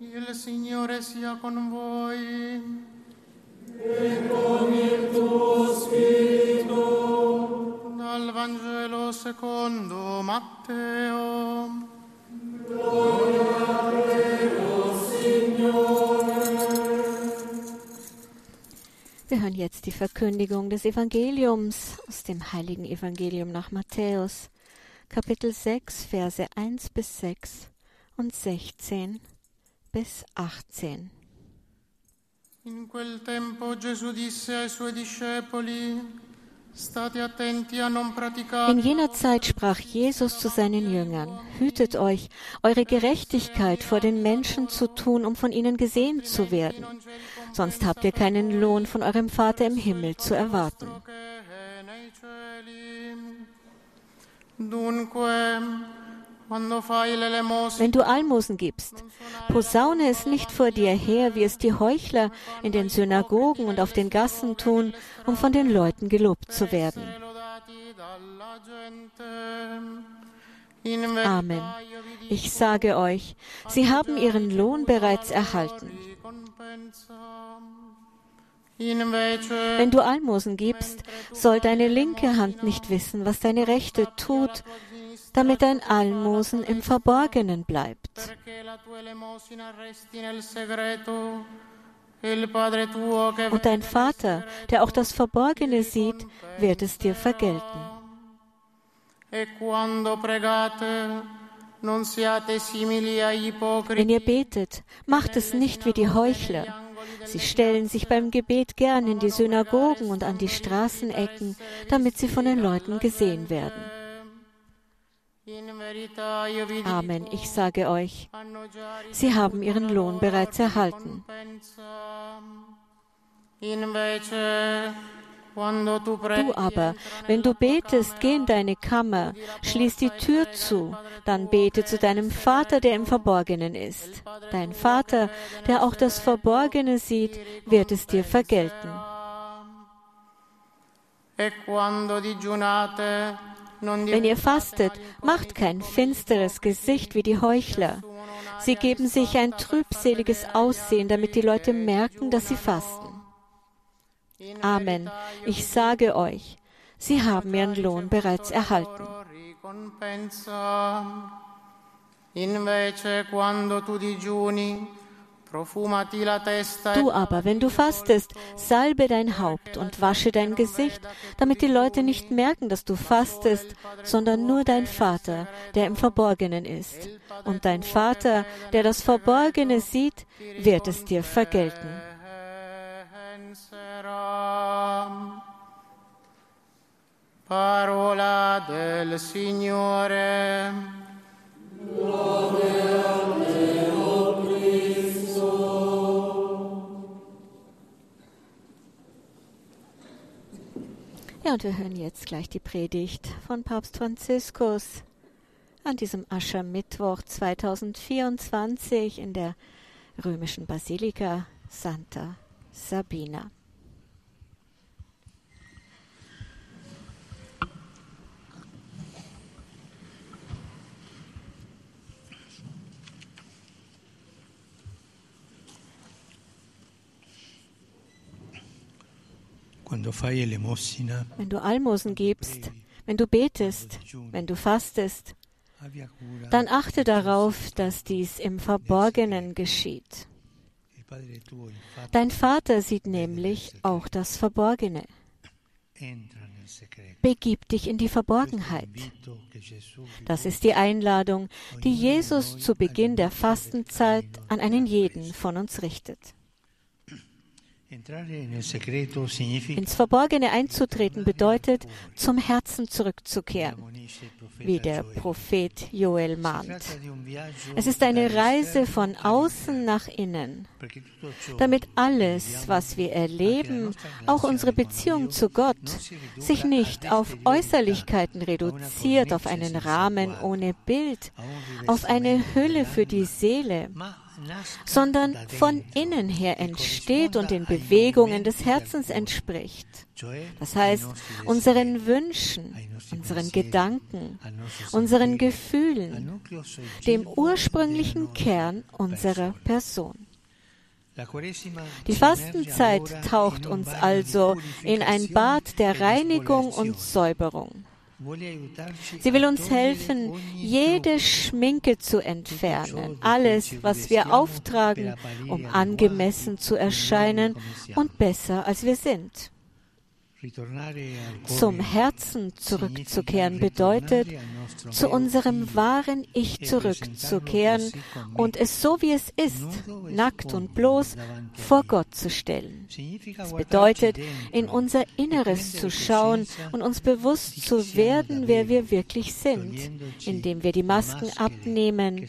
Il Signore sia con voi. Dal Vangelo secondo Matteo. Wir hören jetzt die Verkündigung des Evangeliums aus dem heiligen Evangelium nach Matthäus, Kapitel 6, Verse 1 bis 6 und 16 bis 18. In quel tempo Gesù disse ai suoi discepoli, In jener Zeit sprach Jesus zu seinen Jüngern, Hütet euch, eure Gerechtigkeit vor den Menschen zu tun, um von ihnen gesehen zu werden. Sonst habt ihr keinen Lohn von eurem Vater im Himmel zu erwarten. Dunque, Wenn du Almosen gibst, posaune es nicht vor dir her, wie es die Heuchler in den Synagogen und auf den Gassen tun, um von den Leuten gelobt zu werden. Amen. Ich sage euch, sie haben ihren Lohn bereits erhalten. Wenn du Almosen gibst, soll deine linke Hand nicht wissen, was deine rechte tut, damit dein Almosen im Verborgenen bleibt. Und dein Vater, der auch das Verborgene sieht, wird es dir vergelten. E. Wenn ihr betet, macht es nicht wie die Heuchler. Sie stellen sich beim Gebet gern in die Synagogen und an die Straßenecken, damit sie von den Leuten gesehen werden. Amen, ich sage euch, sie haben ihren Lohn bereits erhalten. Du aber, wenn du betest, geh in deine Kammer, schließ die Tür zu, dann bete zu deinem Vater, der im Verborgenen ist. Dein Vater, der auch das Verborgene sieht, wird es dir vergelten. Wenn ihr fastet, macht kein finsteres Gesicht wie die Heuchler. Sie geben sich ein trübseliges Aussehen, damit die Leute merken, dass sie fasten. Amen. Ich sage euch, sie haben ihren Lohn bereits erhalten. Invece, quando tu digiuni, testa e Du aber, wenn du fastest, salbe dein Haupt und wasche dein Gesicht, damit die Leute nicht merken, dass du fastest, sondern nur dein Vater, der im Verborgenen ist. Und dein Vater, der das Verborgene sieht, wird es dir vergelten. Parola del Signore. Ja, und wir hören jetzt gleich die Predigt von Papst Franziskus an diesem Aschermittwoch 2024 in der römischen Basilika Santa Sabina. Wenn du Almosen gibst, wenn du betest, wenn du fastest, dann achte darauf, dass dies im Verborgenen geschieht. Dein Vater sieht nämlich auch das Verborgene. Begib dich in die Verborgenheit. Das ist die Einladung, die Jesus zu Beginn der Fastenzeit an einen jeden von uns richtet. Ins Verborgene einzutreten bedeutet, zum Herzen zurückzukehren, wie der. Prophet Joel mahnt. Es ist eine Reise von außen nach innen, damit alles, was wir erleben, auch unsere Beziehung zu Gott, sich nicht auf Äußerlichkeiten reduziert, auf einen Rahmen ohne Bild, auf eine Hülle für die Seele, sondern von innen her entsteht und den Bewegungen des Herzens entspricht. Das heißt, unseren Wünschen, unseren Gedanken, unseren Gefühlen, dem ursprünglichen Kern unserer Person. Die Fastenzeit taucht uns also in ein Bad der Reinigung und Säuberung. Sie will uns helfen, jede Schminke zu entfernen, alles, was wir auftragen, um angemessen zu erscheinen und besser als wir sind. Zum Herzen zurückzukehren bedeutet, zu unserem wahren Ich zurückzukehren und es so wie es ist, nackt und bloß, vor Gott zu stellen. Es bedeutet, in unser Inneres zu schauen und uns bewusst zu werden, wer wir wirklich sind, indem wir die Masken abnehmen,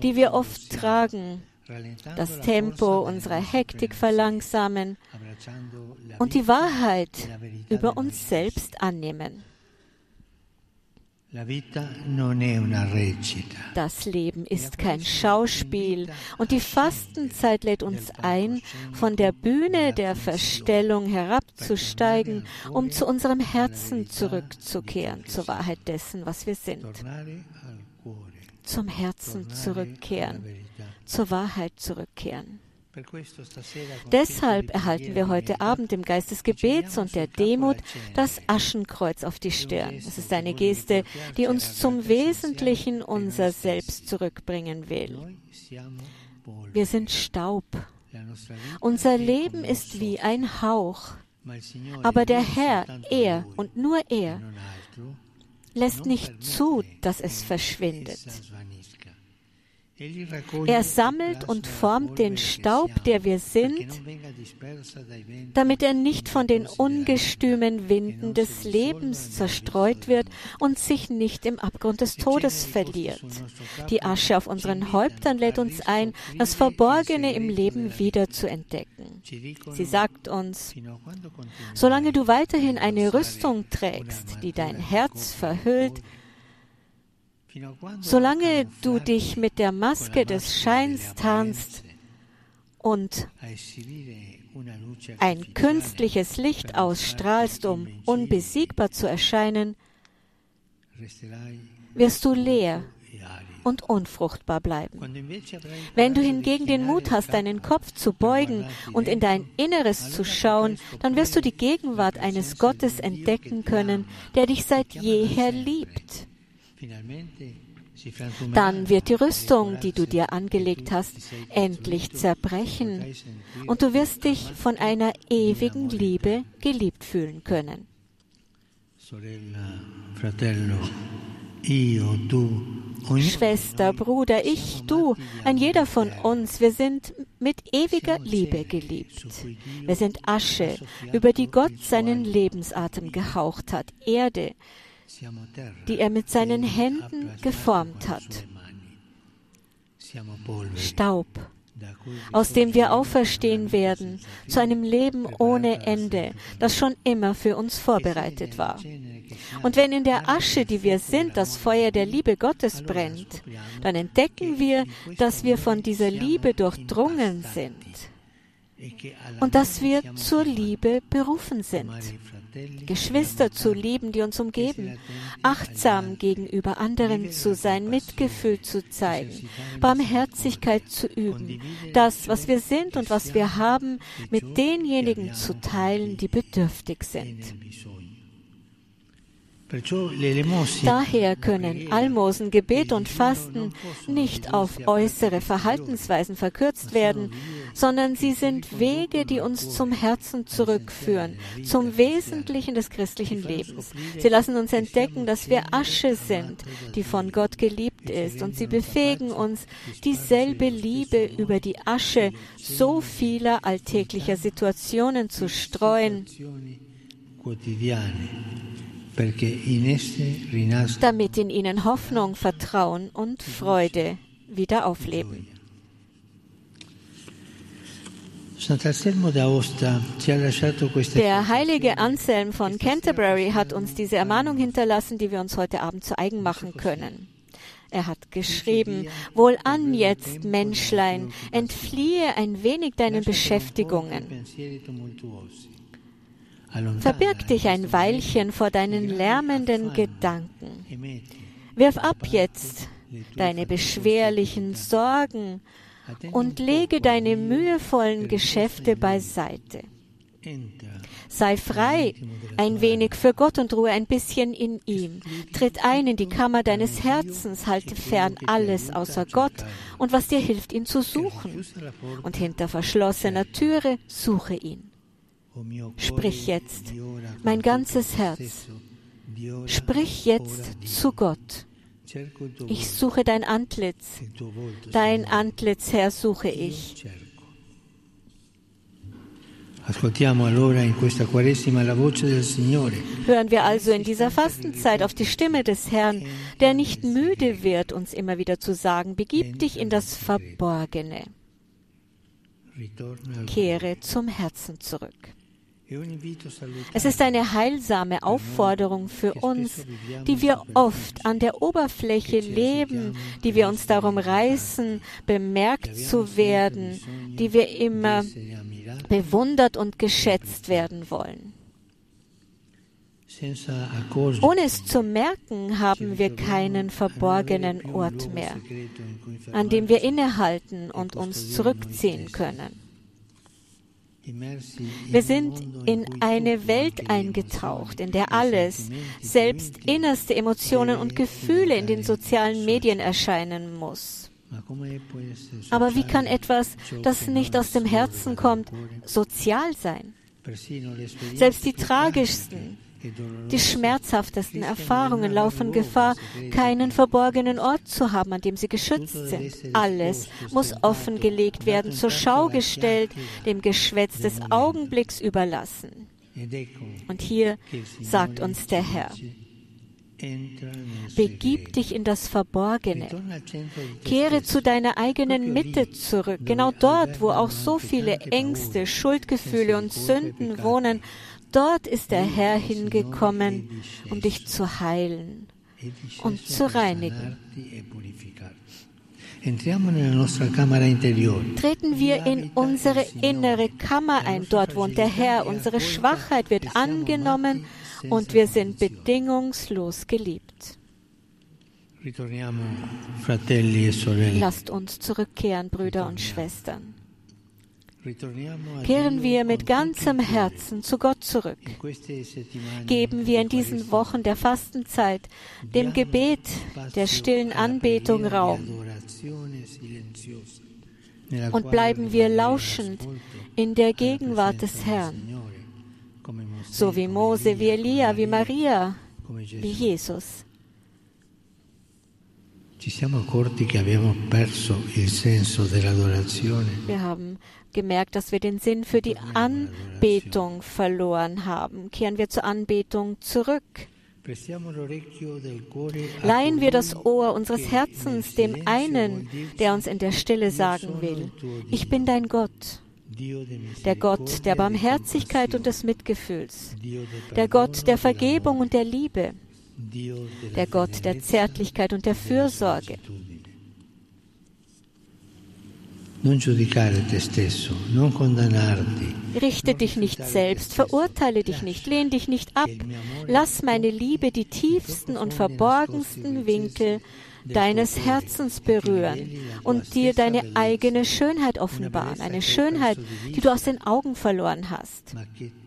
die wir oft tragen, das Tempo unserer Hektik verlangsamen und die Wahrheit über uns selbst annehmen. Das Leben ist kein Schauspiel und die Fastenzeit lädt uns ein, von der Bühne der Verstellung herabzusteigen, um zu unserem Herzen zurückzukehren, zur Wahrheit dessen, was wir sind. Zum Herzen zurückkehren, zur Wahrheit zurückkehren. Deshalb erhalten wir heute Abend im Geist des Gebets und der Demut das Aschenkreuz auf die Stirn. Es ist eine Geste, die uns zum Wesentlichen unser Selbst zurückbringen will. Wir sind Staub. Unser Leben ist wie ein Hauch. Aber der Herr, er und nur er, lässt nicht zu, dass es verschwindet. Er sammelt und formt den Staub, der wir sind, damit er nicht von den ungestümen Winden des Lebens zerstreut wird und sich nicht im Abgrund des Todes verliert. Die Asche auf unseren Häuptern lädt uns ein, das Verborgene im Leben wieder zu entdecken. Sie sagt uns, solange du weiterhin eine Rüstung trägst, die dein Herz verhüllt, Solange du dich mit der Maske des Scheins tarnst und ein künstliches Licht ausstrahlst, um unbesiegbar zu erscheinen, wirst du leer und unfruchtbar bleiben. Wenn du hingegen den Mut hast, deinen Kopf zu beugen und in dein Inneres zu schauen, dann wirst du die Gegenwart eines Gottes entdecken können, der dich seit jeher liebt. Dann wird die Rüstung, die du dir angelegt hast, endlich zerbrechen. Und du wirst dich von einer ewigen Liebe geliebt fühlen können. Schwester, Bruder, ich, du, ein jeder von uns, wir sind mit ewiger Liebe geliebt. Wir sind Asche, über die Gott seinen Lebensatem gehaucht hat, Erde, die er mit seinen Händen geformt hat. Staub, aus dem wir auferstehen werden zu einem Leben ohne Ende, das schon immer für uns vorbereitet war. Und wenn in der Asche, die wir sind, das Feuer der Liebe Gottes brennt, dann entdecken wir, dass wir von dieser Liebe durchdrungen sind und dass wir zur Liebe berufen sind. Geschwister zu lieben, die uns umgeben, achtsam gegenüber anderen zu sein, Mitgefühl zu zeigen, Barmherzigkeit zu üben, das, was wir sind und was wir haben, mit denjenigen zu teilen, die bedürftig sind. Daher können Almosen, Gebet und Fasten nicht auf äußere Verhaltensweisen verkürzt werden, sondern sie sind Wege, die uns zum Herzen zurückführen, zum Wesentlichen des christlichen Lebens. Sie lassen uns entdecken, dass wir Asche sind, die von Gott geliebt ist, und sie befähigen uns, dieselbe Liebe über die Asche so vieler alltäglicher Situationen zu streuen damit in ihnen Hoffnung, Vertrauen und Freude wieder aufleben. Der heilige Anselm von Canterbury hat uns diese Ermahnung hinterlassen, die wir uns heute Abend zu eigen machen können. Er hat geschrieben, Wohlan jetzt, Menschlein, entfliehe ein wenig deinen Beschäftigungen. Verbirg dich ein Weilchen vor deinen lärmenden Gedanken. Wirf ab jetzt deine beschwerlichen Sorgen und lege deine mühevollen Geschäfte beiseite. Sei frei, ein wenig für Gott und ruhe ein bisschen in ihm. Tritt ein in die Kammer deines Herzens, halte fern alles außer Gott und was dir hilft, ihn zu suchen. Und hinter verschlossener Türe suche ihn. Sprich jetzt, mein ganzes Herz. Sprich jetzt zu Gott. Ich suche dein Antlitz. Dein Antlitz, Herr, suche ich. Hören wir also in dieser Fastenzeit auf die Stimme des Herrn, der nicht müde wird, uns immer wieder zu sagen, begib dich in das Verborgene. Kehre zum Herzen zurück. Es ist eine heilsame Aufforderung für uns, die wir oft an der Oberfläche leben, die wir uns darum reißen, bemerkt zu werden, die wir immer bewundert und geschätzt werden wollen. Ohne es zu merken, haben wir keinen verborgenen Ort mehr, an dem wir innehalten und uns zurückziehen können. Wir sind in eine Welt eingetaucht, in der alles, selbst innerste Emotionen und Gefühle in den sozialen Medien erscheinen muss. Aber wie kann etwas, das nicht aus dem Herzen kommt, sozial sein? Selbst die tragischsten, die schmerzhaftesten Erfahrungen laufen Gefahr, keinen verborgenen Ort zu haben, an dem sie geschützt sind. Alles muss offengelegt werden, zur Schau gestellt, dem Geschwätz des Augenblicks überlassen. Und hier sagt uns der Herr, Begib dich in das Verborgene. Kehre zu deiner eigenen Mitte zurück, genau dort, wo auch so viele Ängste, Schuldgefühle und Sünden wohnen, Dort ist der Herr hingekommen, um dich zu heilen und zu reinigen. Treten wir in unsere innere Kammer ein. Dort wohnt der Herr. Unsere Schwachheit wird angenommen und wir sind bedingungslos geliebt. Lasst uns zurückkehren, Brüder und Schwestern. Kehren wir mit ganzem Herzen zu Gott zurück. Geben wir in diesen Wochen der Fastenzeit dem Gebet der stillen Anbetung Raum. Und bleiben wir lauschend in der Gegenwart des Herrn, so wie Mose, wie Elia, wie Maria, wie Jesus. Wir haben gemerkt, dass wir den Sinn für die Anbetung verloren haben. Kehren wir zur Anbetung zurück. Leihen wir das Ohr unseres Herzens dem einen, der uns in der Stille sagen will, ich bin dein Gott, der Gott der Barmherzigkeit und des Mitgefühls, der Gott der Vergebung und der Liebe, der Gott der Zärtlichkeit und der Fürsorge. Richte dich nicht selbst, verurteile dich nicht, lehn dich nicht ab. Lass meine Liebe die tiefsten und verborgensten Winkel deines Herzens berühren und dir deine eigene Schönheit offenbaren, eine Schönheit, die du aus den Augen verloren hast,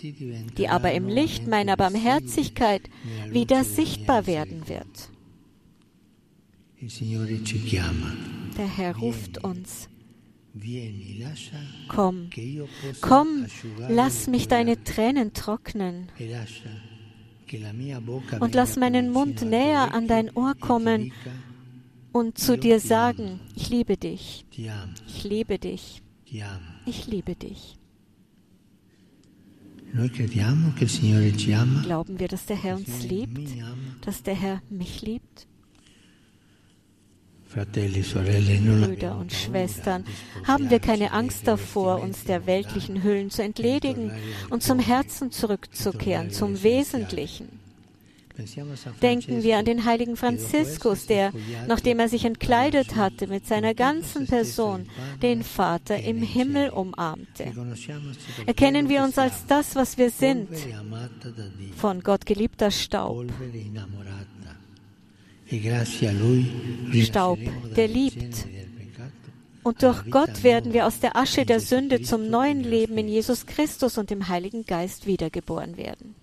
die aber im Licht meiner Barmherzigkeit wieder sichtbar werden wird. Der Herr ruft uns. Komm, komm, lass mich deine Tränen trocknen. Und lass meinen Mund näher an dein Ohr kommen und zu dir sagen, ich liebe dich, ich liebe dich, ich liebe dich. Glauben wir, dass der Herr uns liebt, dass der Herr mich liebt? Brüder und Schwestern, haben wir keine Angst davor, uns der weltlichen Hüllen zu entledigen und zum Herzen zurückzukehren, zum Wesentlichen. Denken wir an den heiligen Franziskus, der, nachdem er sich entkleidet hatte, mit seiner ganzen Person den Vater im Himmel umarmte. Erkennen wir uns als das, was wir sind, von Gott geliebter Staub. Staub, der liebt. Und durch Gott werden wir aus der Asche der Sünde zum neuen Leben in Jesus Christus und dem Heiligen Geist wiedergeboren werden.